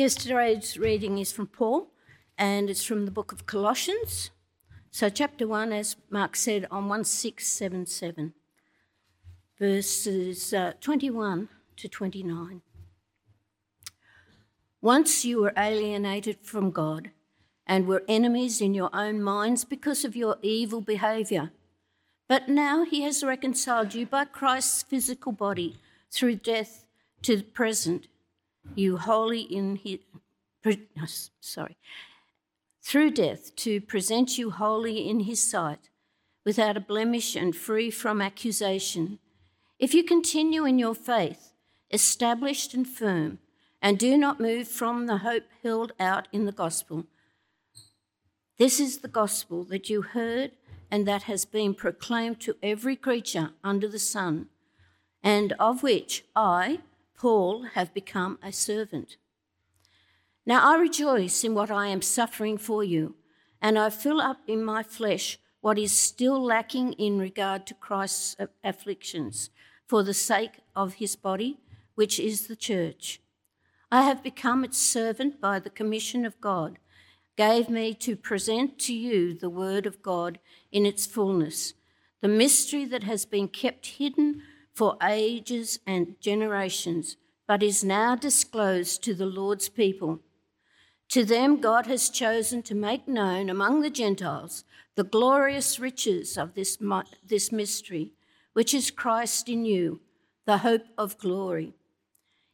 Yesterday's reading is from Paul and it's from the book of Colossians. So, chapter 1, as Mark said, on 1677, verses uh, 21 to 29. Once you were alienated from God and were enemies in your own minds because of your evil behaviour. But now he has reconciled you by Christ's physical body through death to the present, you wholly in his, oh, sorry, through death to present you wholly in his sight, without a blemish and free from accusation. If you continue in your faith, established and firm, and do not move from the hope held out in the gospel. This is the gospel that you heard and that has been proclaimed to every creature under the sun, and of which I, Paul, have become a servant. Now I rejoice in what I am suffering for you, and I fill up in my flesh what is still lacking in regard to Christ's afflictions for the sake of his body, which is the church. I have become its servant by the commission of God, gave me to present to you the word of God in its fullness, the mystery that has been kept hidden for ages and generations, but is now disclosed to the Lord's people. To them, God has chosen to make known among the Gentiles the glorious riches of this, this mystery, which is Christ in you, the hope of glory.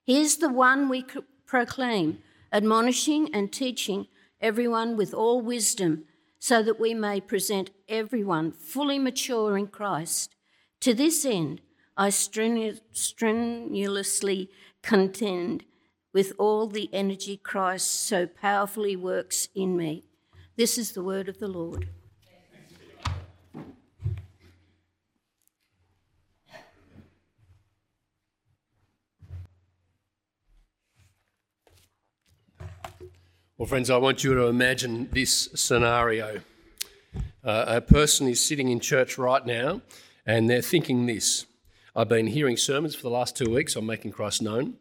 He is the one we proclaim, admonishing and teaching everyone with all wisdom, so that we may present everyone fully mature in Christ. To this end, I strenu- strenuously contend with all the energy Christ so powerfully works in me. This is the word of the Lord. Well, friends, I want you to imagine this scenario. Uh, a person is sitting in church right now and they're thinking this I've been hearing sermons for the last two weeks on making Christ known.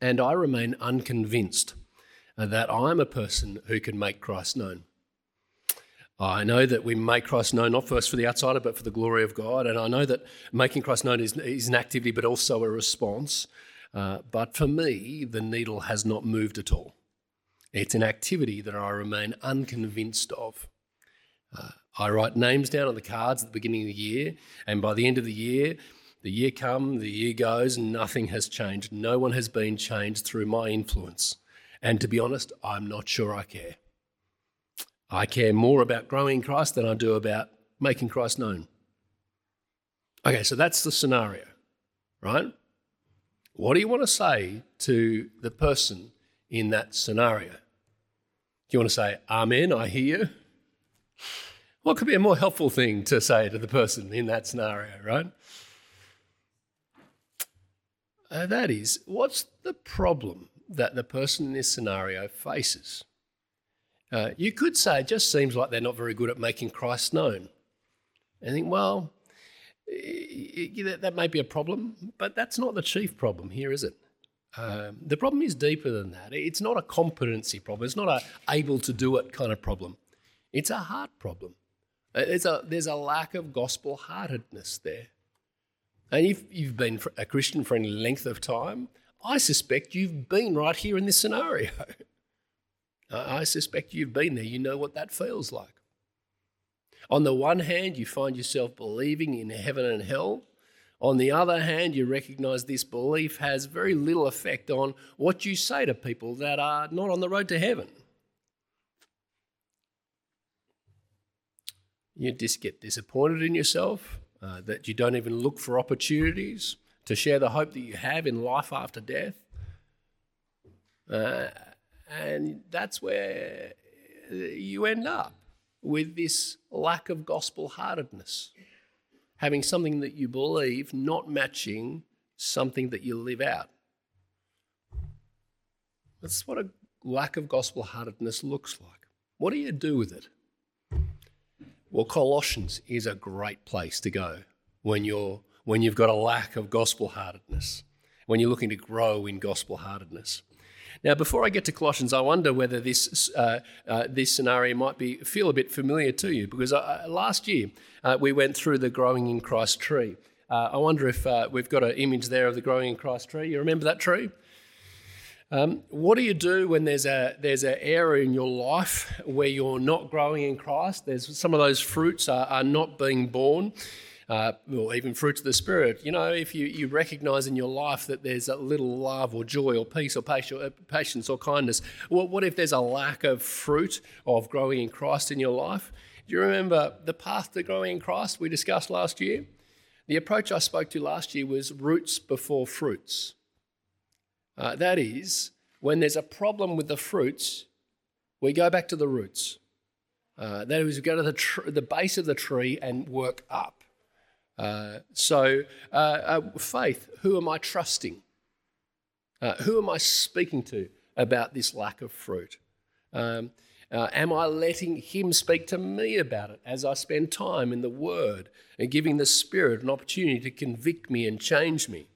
And I remain unconvinced that I'm a person who can make Christ known. I know that we make Christ known not first for the outsider, but for the glory of God. And I know that making Christ known is, is an activity, but also a response. Uh, but for me, the needle has not moved at all. It's an activity that I remain unconvinced of. Uh, I write names down on the cards at the beginning of the year, and by the end of the year, the year comes, the year goes, nothing has changed. No one has been changed through my influence. And to be honest, I'm not sure I care. I care more about growing Christ than I do about making Christ known. Okay, so that's the scenario, right? What do you want to say to the person in that scenario? Do you want to say, Amen, I hear you? What could be a more helpful thing to say to the person in that scenario, right? Uh, that is, what's the problem that the person in this scenario faces? Uh, you could say it just seems like they're not very good at making Christ known. And think, well, that may be a problem, but that's not the chief problem here, is it? Um, the problem is deeper than that. It's not a competency problem. It's not a able to do it kind of problem. It's a heart problem. Uh, there's a, there's a lack of gospel heartedness there. And if you've been a Christian for any length of time, I suspect you've been right here in this scenario. I suspect you've been there. You know what that feels like. On the one hand, you find yourself believing in heaven and hell. On the other hand, you recognize this belief has very little effect on what you say to people that are not on the road to heaven. You just get disappointed in yourself uh, that you don't even look for opportunities to share the hope that you have in life after death. Uh, and that's where you end up with this lack of gospel heartedness, having something that you believe not matching something that you live out. That's what a lack of gospel heartedness looks like. What do you do with it? Well, Colossians is a great place to go when you're when you've got a lack of gospel heartedness, when you're looking to grow in gospel heartedness. Now, before I get to Colossians, I wonder whether this uh, uh, this scenario might be feel a bit familiar to you because uh, last year uh, we went through the growing in Christ tree. Uh, I wonder if uh, we've got an image there of the growing in Christ tree. You remember that tree? Um, what do you do when there's a there's an area in your life where you're not growing in Christ? There's some of those fruits are, are not being born uh, or even fruits of the Spirit. You know, if you, you recognize in your life that there's a little love or joy or peace or uh, patience or kindness, well, what if there's a lack of fruit of growing in Christ in your life? Do you remember the path to growing in Christ we discussed last year? The approach I spoke to last year was roots before fruits. Uh, that is, when there's a problem with the fruits, we go back to the roots. Uh, that is, we go to the, tr- the base of the tree and work up. Uh, so, uh, uh, faith, who am I trusting? Uh, who am I speaking to about this lack of fruit? Um, uh, am I letting Him speak to me about it as I spend time in the Word and giving the Spirit an opportunity to convict me and change me?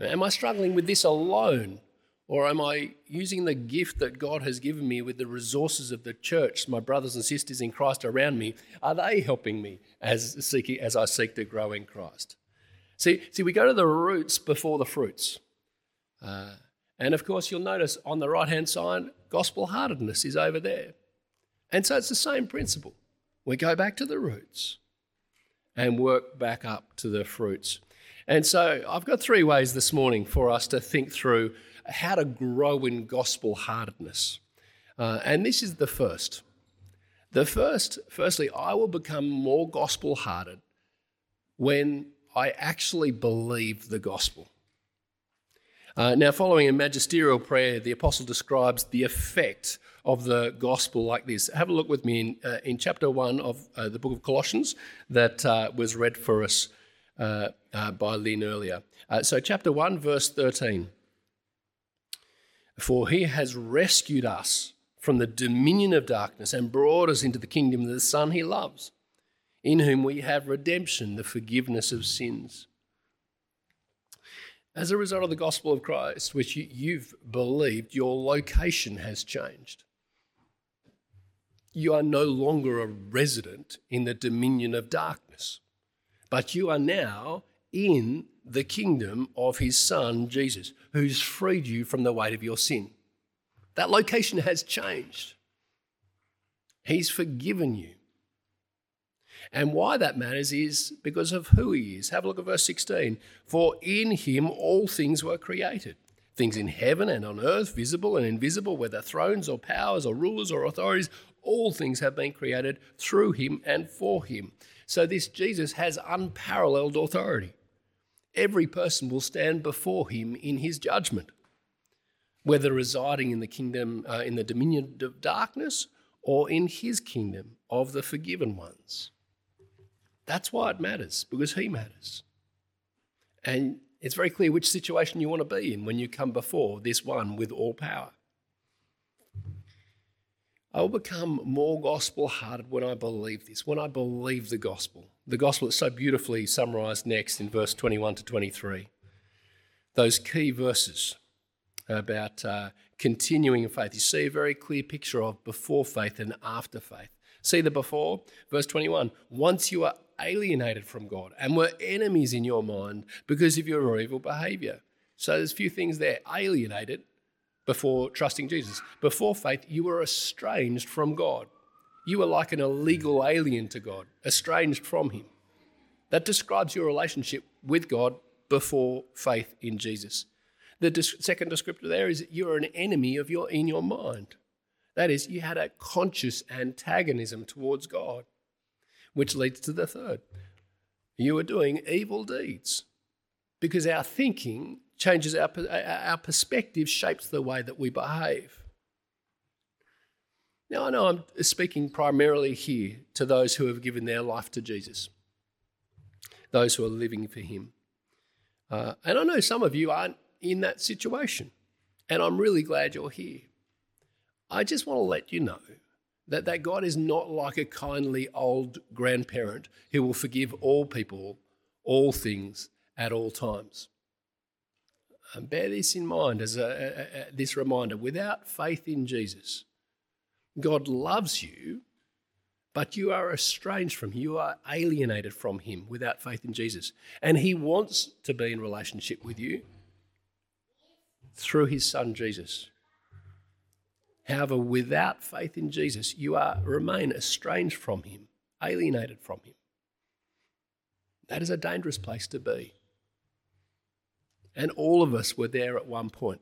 Am I struggling with this alone? Or am I using the gift that God has given me with the resources of the church, my brothers and sisters in Christ around me? Are they helping me as, seeking, as I seek to grow in Christ? See, see, we go to the roots before the fruits. Uh, and of course, you'll notice on the right hand side, gospel heartedness is over there. And so it's the same principle. We go back to the roots and work back up to the fruits. And so I've got three ways this morning for us to think through how to grow in gospel heartedness. Uh, and this is the first. The first, firstly, I will become more gospel hearted when I actually believe the gospel. Uh, now, following a magisterial prayer, the apostle describes the effect of the gospel like this. Have a look with me in, uh, in chapter 1 of uh, the book of Colossians that uh, was read for us uh, uh, by Lynn earlier. so, chapter 1, verse 13. For he has rescued us from the dominion of darkness and brought us into the kingdom of the Son he loves, in whom we have redemption, the forgiveness of sins. As a result of the gospel of Christ, which you've believed, your location has changed. You are no longer a resident in the dominion of darkness, but you are now in the kingdom of his son, Jesus, who's freed you from the weight of your sin. That location has changed. He's forgiven you. And why that matters is because of who he is. Have a look at verse 16. For in him all things were created things in heaven and on earth, visible and invisible, whether thrones or powers or rulers or authorities, all things have been created through him and for him. So this Jesus has unparalleled authority every person will stand before him in his judgment, whether residing in the kingdom, uh, in the dominion of darkness, or in his kingdom of the forgiven ones. That's why it matters, because he matters. And it's very clear which situation you want to be in when you come before this one with all power. I will become more gospel hearted when I believe this, when I believe the gospel. The gospel is so beautifully summarized next in verse 21 to 23. Those key verses about uh, continuing in faith. You see a very clear picture of before faith and after faith. See the before, verse 21. Once you are alienated from God and were enemies in your mind because of your evil behavior. So there's a few things there. Alienated, before trusting Jesus. Before faith, you were estranged from God. You were like an illegal alien to God, estranged from Him. That describes your relationship with God before faith in Jesus. The second descriptor there is that you're an enemy of your in your mind. That is, you had a conscious antagonism towards God, which leads to the third. You were doing evil deeds because our thinking changes our, our perspective, shapes the way that we behave. Now, I know I'm speaking primarily here to those who have given their life to Jesus, those who are living for Him. Uh, and I know some of you aren't in that situation, and I'm really glad you're here. I just want to let you know that, that God is not like a kindly old grandparent who will forgive all people, all things, at all times. And bear this in mind as a, a, a, this reminder without faith in Jesus, God loves you, but you are estranged from Him. You are alienated from Him without faith in Jesus. And He wants to be in relationship with you through His Son Jesus. However, without faith in Jesus, you are remain estranged from Him, alienated from Him. That is a dangerous place to be. And all of us were there at one point.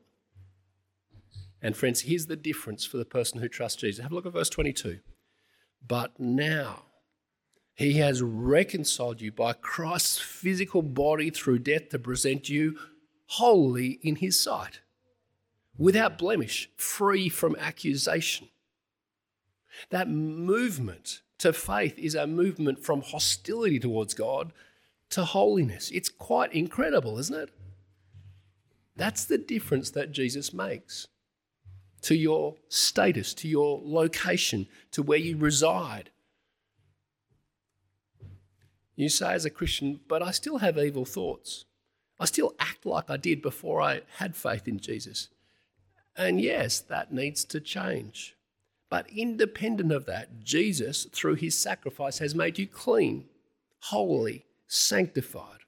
And friends, here's the difference for the person who trusts Jesus. Have a look at verse 22. But now he has reconciled you by Christ's physical body through death to present you wholly in his sight, without blemish, free from accusation. That movement to faith is a movement from hostility towards God to holiness. It's quite incredible, isn't it? That's the difference that Jesus makes to your status, to your location, to where you reside. You say as a Christian, but I still have evil thoughts. I still act like I did before I had faith in Jesus. And yes, that needs to change. But independent of that, Jesus, through his sacrifice, has made you clean, holy, sanctified.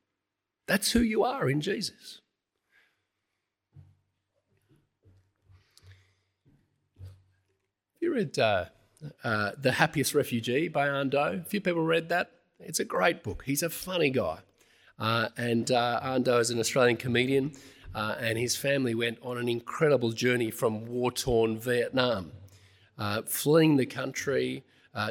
That's who you are in Jesus. You read uh, uh, The Happiest Refugee by Anh Do? A few people read that. It's a great book. He's a funny guy. Uh, and uh, Anh Do is an Australian comedian, uh, and his family went on an incredible journey from war torn Vietnam, uh, fleeing the country,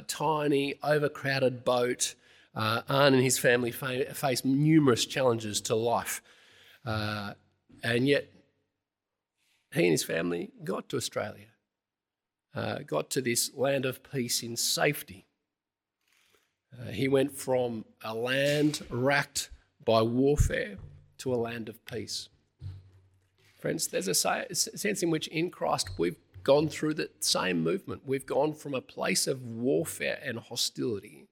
tiny, overcrowded boat. Uh, Anh and his family fa- faced numerous challenges to life. and yet, he and his family got to Australia uh, got to this land of peace in safety. Uh, he went from a land racked by warfare to a land of peace. Friends, there's a sense in which in Christ we've gone through the same movement. We've gone from a place of warfare and hostility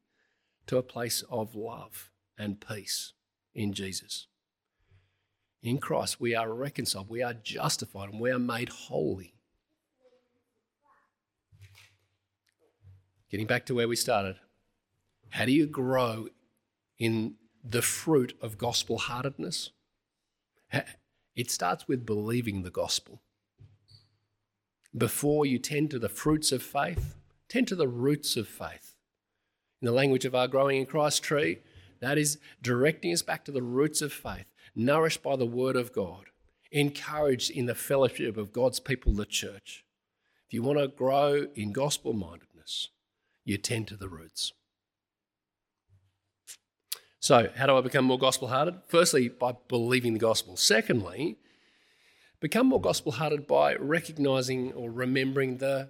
to a place of love and peace in Jesus. In Christ, we are reconciled, we are justified, and we are made holy. Getting back to where we started. How do you grow in the fruit of gospel heartedness? It starts with believing the gospel. Before you tend to the fruits of faith, tend to the roots of faith. In the language of our growing in Christ tree, that is directing us back to the roots of faith, nourished by the word of God, encouraged in the fellowship of God's people, the church. If you want to grow in gospel mindedness, you tend to the roots. So, how do I become more gospel hearted? Firstly, by believing the gospel. Secondly, become more gospel hearted by recognizing or remembering the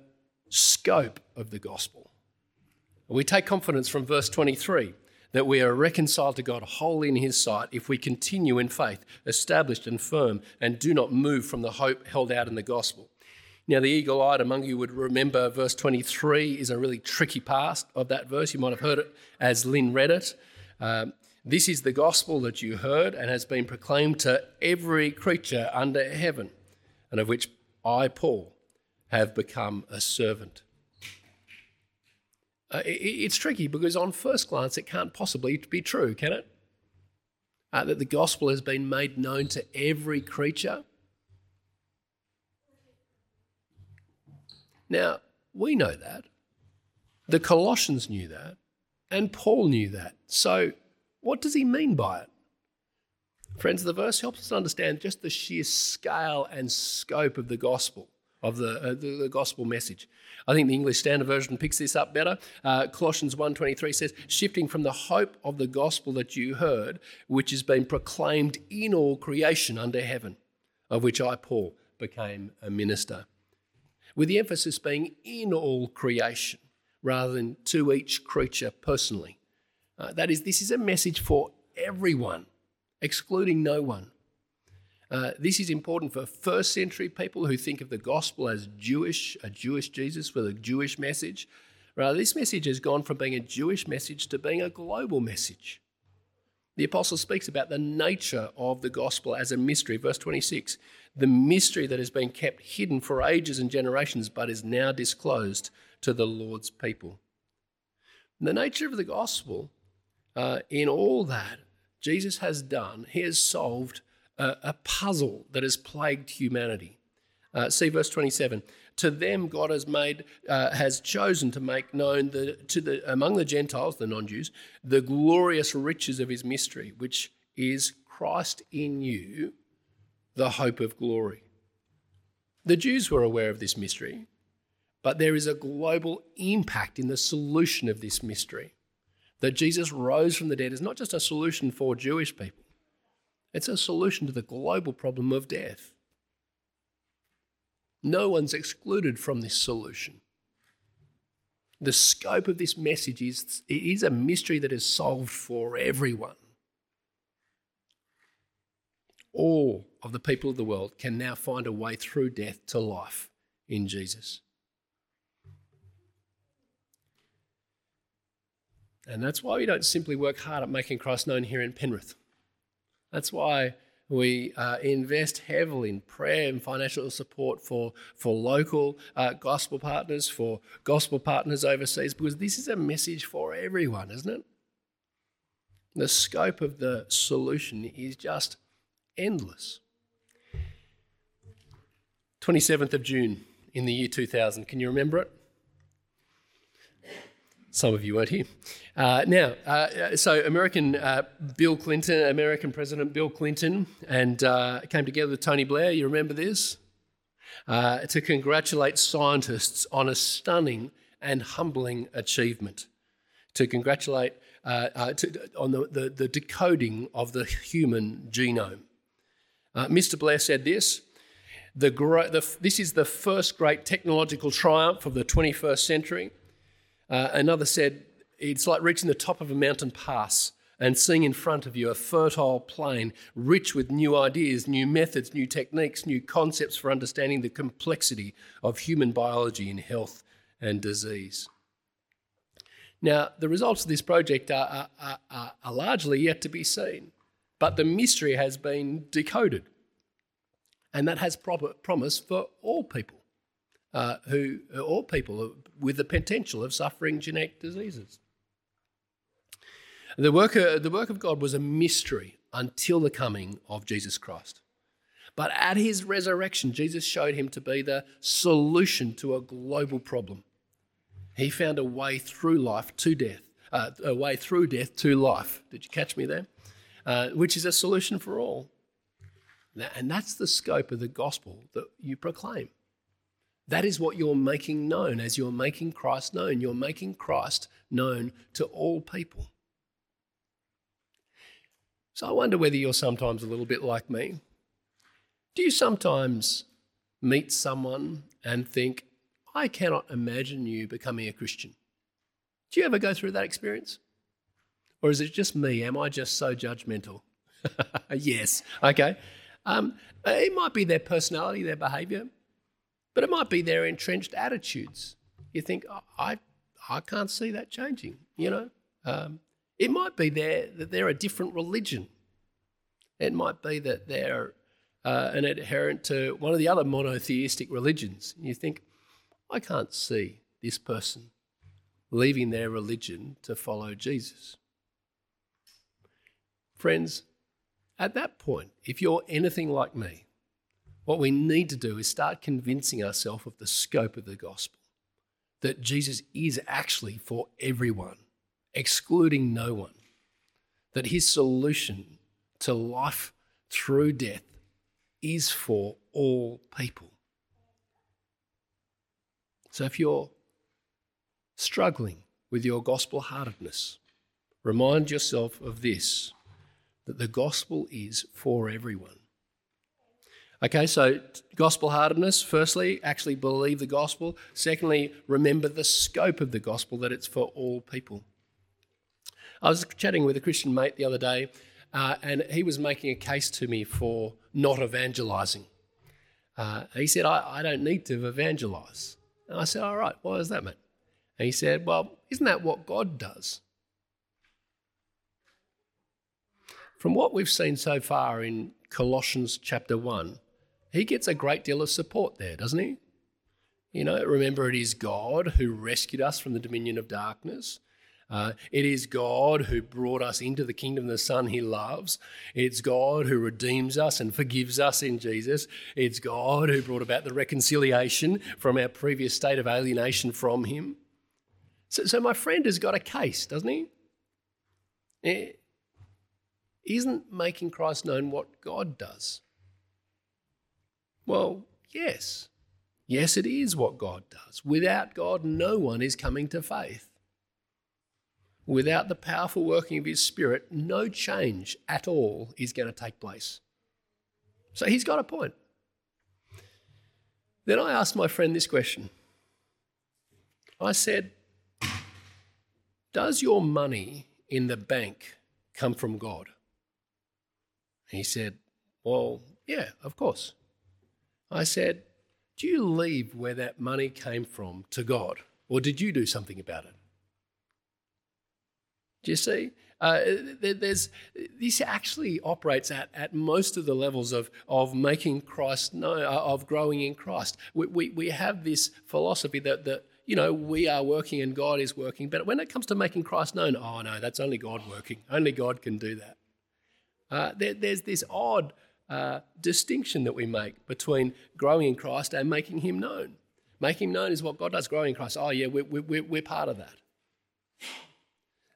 scope of the gospel. We take confidence from verse 23 that we are reconciled to God wholly in His sight if we continue in faith, established and firm, and do not move from the hope held out in the gospel. Now, the eagle eyed among you would remember verse 23 is a really tricky part of that verse. You might have heard it as Lynn read it. Um, this is the gospel that you heard and has been proclaimed to every creature under heaven, and of which I, Paul, have become a servant. Uh, it, it's tricky because, on first glance, it can't possibly be true, can it? Uh, that the gospel has been made known to every creature. Now, we know that. The Colossians knew that. And Paul knew that. So, what does he mean by it? Friends, the verse helps us understand just the sheer scale and scope of the gospel, of the, uh, the, the, gospel message. I think the English Standard Version picks this up better. Uh, Colossians 1.23 says, shifting from the hope of the gospel that you heard, which has been proclaimed in all creation under heaven, of which I, Paul, became a minister with the emphasis being in all creation rather than to each creature personally. Uh, that is, this is a message for everyone, excluding no one. Uh, this is important for first century people who think of the gospel as Jewish, a Jewish Jesus with a Jewish message. Rather, this message has gone from being a Jewish message to being a global message. The apostle speaks about the nature of the gospel as a mystery. Verse 26 the mystery that has been kept hidden for ages and generations, but is now disclosed to the Lord's people. The nature of the gospel, uh, in all that Jesus has done, he has solved a, a puzzle that has plagued humanity. Uh, see verse 27. To them, God has made, uh, has chosen to make known the, to the among the Gentiles, the non-Jews, the glorious riches of His mystery, which is Christ in you, the hope of glory. The Jews were aware of this mystery, but there is a global impact in the solution of this mystery. That Jesus rose from the dead is not just a solution for Jewish people, it's a solution to the global problem of death. No one's excluded from this solution. The scope of this message is it is a mystery that is solved for everyone. All of the people of the world can now find a way through death to life in Jesus. And that's why we don't simply work hard at making Christ known here in Penrith. That's why we uh, invest heavily in prayer and financial support for, for local uh, gospel partners, for gospel partners overseas, because this is a message for everyone, isn't it? The scope of the solution is just endless. 27th of June in the year 2000. Can you remember it? Some of you weren't here. Uh, now, uh, so American uh, Bill Clinton, American President Bill Clinton, and uh, came together with Tony Blair. You remember this? Uh, to congratulate scientists on a stunning and humbling achievement. To congratulate uh, to, on the, the, the, decoding of the human genome. Mr. Blair said this. The, the, this is the first great technological triumph of the 21st century. Uh, another said, it's like reaching the top of a mountain pass and seeing in front of you a fertile plain rich with new ideas, new methods, new techniques, new concepts for understanding the complexity of human biology in health and disease. Now, the results of this project are, are, are, are largely yet to be seen, but the mystery has been decoded. And that has proper promise for all people uh, who all people with the potential of suffering genetic diseases. The work, of, the work of God was a mystery until the coming of Jesus Christ. But at his resurrection, Jesus showed him to be the solution to a global problem. He found a way through life to death, uh, a way through death to life. Did you catch me there? Uh, which is a solution for all. And that's the scope of the gospel that you proclaim. That is what you're making known as you're making Christ known. You're making Christ known to all people. So I wonder whether you're sometimes a little bit like me. Do you sometimes meet someone and think, I cannot imagine you becoming a Christian? Do you ever go through that experience? Or is it just me? Am I just so judgmental? yes. Okay. Um, it might be their personality, their behavior but it might be their entrenched attitudes. You think, oh, I, I can't see that changing, you know. Um, it might be their, that they're a different religion. It might be that they're uh, an adherent to one of the other monotheistic religions. You think, I can't see this person leaving their religion to follow Jesus. Friends, at that point, if you're anything like me, what we need to do is start convincing ourselves of the scope of the gospel that Jesus is actually for everyone, excluding no one, that his solution to life through death is for all people. So if you're struggling with your gospel heartedness, remind yourself of this that the gospel is for everyone. Okay, so gospel heartedness, firstly, actually believe the gospel. Secondly, remember the scope of the gospel, that it's for all people. I was chatting with a Christian mate the other day, uh, and he was making a case to me for not evangelizing. Uh, he said, I, I don't need to evangelize. And I said, All right, why is that, mate? And he said, Well, isn't that what God does? From what we've seen so far in Colossians chapter 1, he gets a great deal of support there, doesn't he? You know, remember it is God who rescued us from the dominion of darkness. Uh, it is God who brought us into the kingdom of the Son he loves. It's God who redeems us and forgives us in Jesus. It's God who brought about the reconciliation from our previous state of alienation from him. So, so my friend has got a case, doesn't he? Eh, isn't making Christ known what God does? Well, yes. Yes, it is what God does. Without God, no one is coming to faith. Without the powerful working of His Spirit, no change at all is going to take place. So he's got a point. Then I asked my friend this question. I said, Does your money in the bank come from God? He said, Well, yeah, of course. I said, Do you leave where that money came from to God, or did you do something about it? Do you see? Uh, there's, this actually operates at, at most of the levels of, of making Christ know, uh, of growing in Christ. We, we, we have this philosophy that, that, you know, we are working and God is working. But when it comes to making Christ known, oh no, that's only God working. Only God can do that. Uh, there, there's this odd uh, distinction that we make between growing in Christ and making Him known. Making Him known is what God does, growing in Christ. Oh, yeah, we're, we're, we're part of that.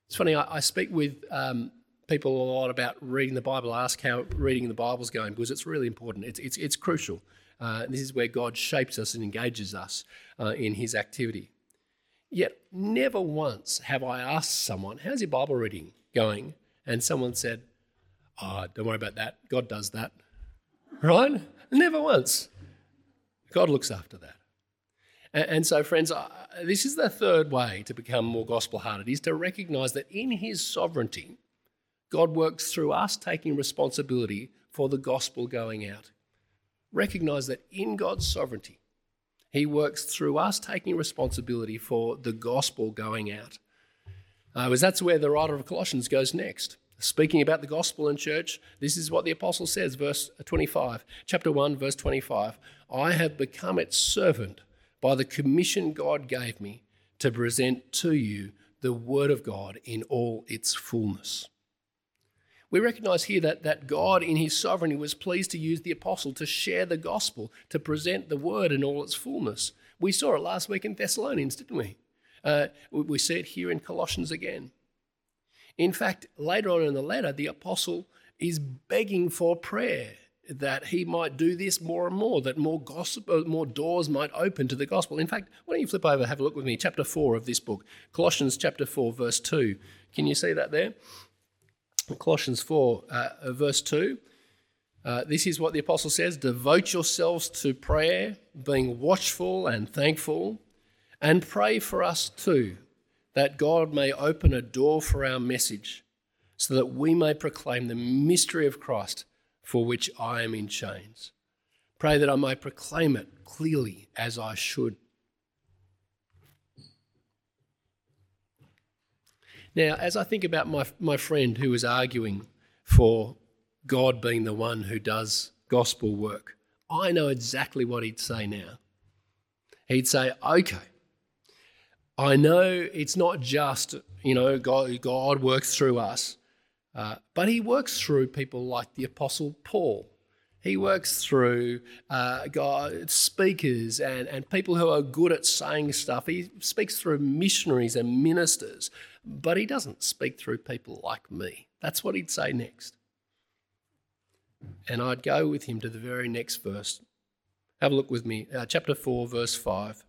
It's funny, I, I speak with um, people a lot about reading the Bible. Ask how reading the Bible is going because it's really important. It's, it's, it's crucial. Uh, this is where God shapes us and engages us uh, in his activity. Yet, never once have I asked someone, How's your Bible reading going? And someone said, Oh, don't worry about that. God does that. Right? Never once. God looks after that. And so, friends, this is the third way to become more gospel hearted is to recognize that in his sovereignty, God works through us taking responsibility for the gospel going out. Recognize that in God's sovereignty, he works through us taking responsibility for the gospel going out. Uh, because that's where the writer of Colossians goes next. Speaking about the gospel in church, this is what the apostle says, verse 25, chapter 1, verse 25. I have become its servant by the commission God gave me to present to you the Word of God in all its fullness. We recognize here that, that God, in His sovereignty, was pleased to use the apostle to share the gospel, to present the Word in all its fullness. We saw it last week in Thessalonians, didn't we? Uh, we see it here in Colossians again. In fact, later on in the letter, the apostle is begging for prayer that he might do this more and more, that more gospel, more doors might open to the gospel. In fact, why don't you flip over, have a look with me, chapter 4 of this book, Colossians chapter 4, verse 2. Can you see that there? Colossians 4, uh, verse 2. Uh, this is what the apostle says Devote yourselves to prayer, being watchful and thankful, and pray for us too, that God may open a door for our message, so that we may proclaim the mystery of Christ for which I am in chains. Pray that I may proclaim it clearly as I should. Now, as I think about my, my friend who was arguing for God being the one who does gospel work, I know exactly what he'd say now. He'd say, okay, I know it's not just, you know, God, God works through us. Uh, but he works through people like the Apostle Paul. He works through uh, God, speakers and, and people who are good at saying stuff. He speaks through missionaries and ministers, but he doesn't speak through people like me. That's what he'd say next. And I'd go with him to the very next verse. Have a look with me, uh, chapter 4, verse 5.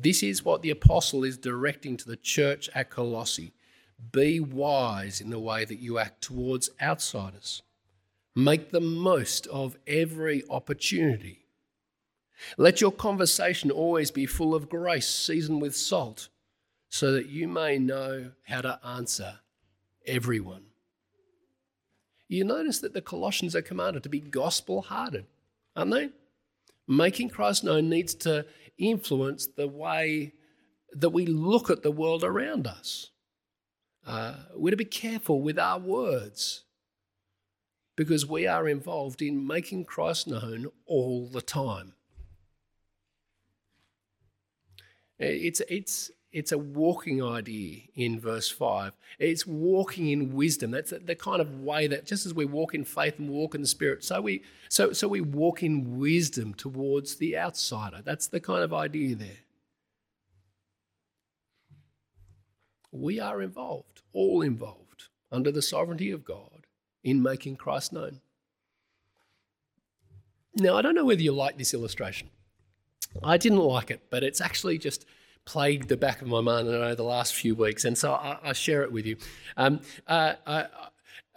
This is what the apostle is directing to the church at Colossae. Be wise in the way that you act towards outsiders. Make the most of every opportunity. Let your conversation always be full of grace, seasoned with salt, so that you may know how to answer everyone. You notice that the Colossians are commanded to be gospel hearted, aren't they? Making Christ known needs to influence the way that we look at the world around us. Uh, we're to be careful with our words. because we are involved in making Christ known all the time. It's, it's, it's a walking idea in verse 5. It's walking in wisdom. That's the kind of way that just as we walk in faith and walk in the Spirit, so we, so, so we walk in wisdom towards the outsider. That's the kind of idea there. We are involved, all involved, under the sovereignty of God in making Christ known. Now, I don't know whether you like this illustration. I didn't like it, but it's actually just plagued the back of my mind over the last few weeks, and so I, I share it with you. Um, uh, uh,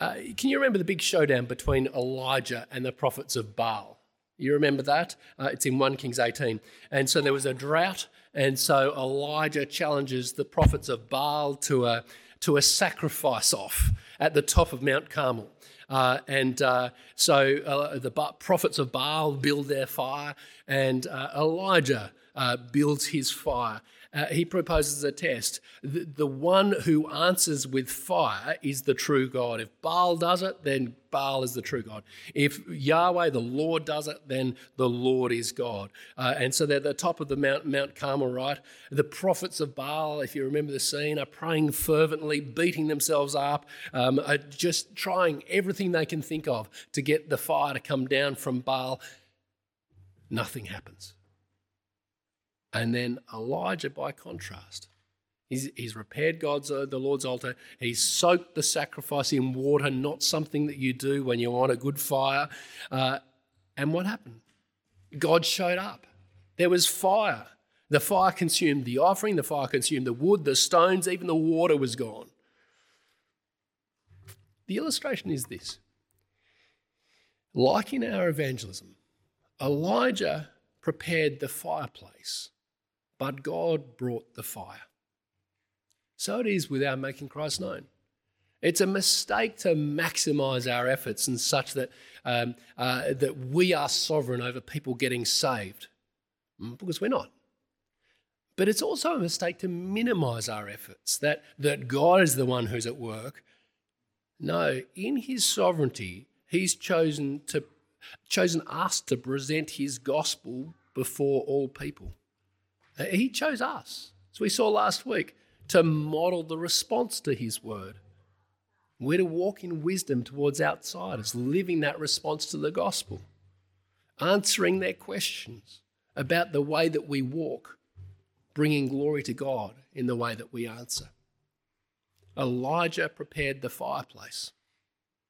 uh, can you remember the big showdown between Elijah and the prophets of Baal? You remember that? Uh, it's in 1 Kings 18. And so there was a drought, and so Elijah challenges the prophets of Baal to a, to a sacrifice off at the top of Mount Carmel. Uh, and uh, so uh, the prophets of Baal build their fire, and uh, Elijah uh, builds his fire uh, he proposes a test. The, the one who answers with fire is the true God. If Baal does it, then Baal is the true God. If Yahweh, the Lord, does it, then the Lord is God. Uh, and so they're at the top of the Mount, Mount Carmel, right? The prophets of Baal, if you remember the scene, are praying fervently, beating themselves up, um, just trying everything they can think of to get the fire to come down from Baal. Nothing happens. And then Elijah, by contrast, he's, he's repaired God's uh, the Lord's altar. He's soaked the sacrifice in water, not something that you do when you're on a good fire. Uh, and what happened? God showed up. There was fire. The fire consumed the offering, the fire consumed the wood, the stones, even the water was gone. The illustration is this like in our evangelism, Elijah prepared the fireplace but God brought the fire. So it is with our making Christ known. It's a mistake to maximize our efforts and such that, um, uh, that we are sovereign over people getting saved, mm, because we're not. But it's also a mistake to minimize our efforts, that, that God is the one who's at work. No, in his sovereignty, he's chosen, to, chosen us to present his gospel before all people. He chose us, as we saw last week, to model the response to His word. We're to walk in wisdom towards outsiders, living that response to the gospel, answering their questions about the way that we walk, bringing glory to God in the way that we answer. Elijah prepared the fireplace.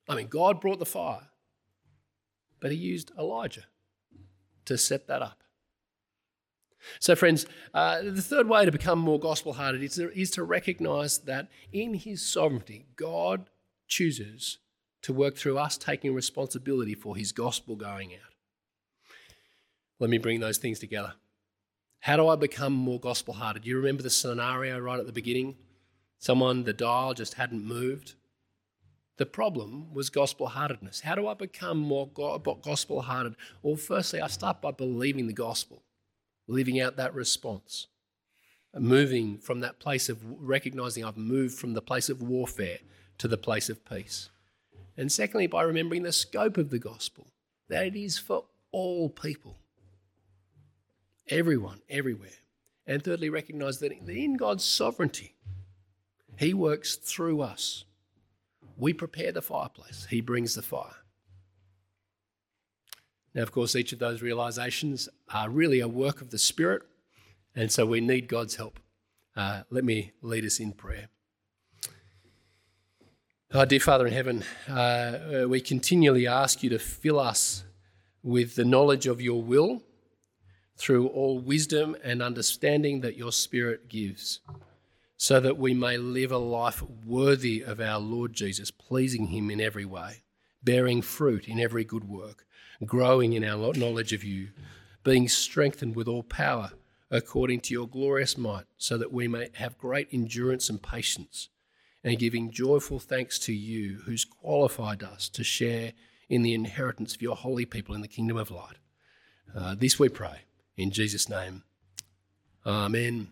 I mean, God brought the fire, but he used Elijah to set that up. So, friends, uh, the third way to become more gospel hearted is, is to recognize that in His sovereignty, God chooses to work through us taking responsibility for His gospel going out. Let me bring those things together. How do I become more gospel hearted? You remember the scenario right at the beginning? Someone, the dial just hadn't moved. The problem was gospel heartedness. How do I become more gospel hearted? Well, firstly, I start by believing the gospel living out that response, moving from that place of recognizing I've moved from the place of warfare to the place of peace. And secondly, by remembering the scope of the gospel, that it is for all people, everyone, everywhere. And thirdly, recognize that in God's sovereignty, He works through us. We prepare the fireplace, He brings the fire. Now, of course, each of those realizations are really a work of the Spirit, and so we need God's help. Uh, let me lead us in prayer. Our dear Father in heaven, uh, we continually ask you to fill us with the knowledge of your will through all wisdom and understanding that your Spirit gives, so that we may live a life worthy of our Lord Jesus, pleasing him in every way, bearing fruit in every good work growing in our knowledge of you, being strengthened with all power according to your glorious might, so that we may have great endurance and patience, and giving joyful thanks to you who's qualified us to share in the inheritance of your holy people in the kingdom of light. Uh, this we pray in Jesus' name. Amen.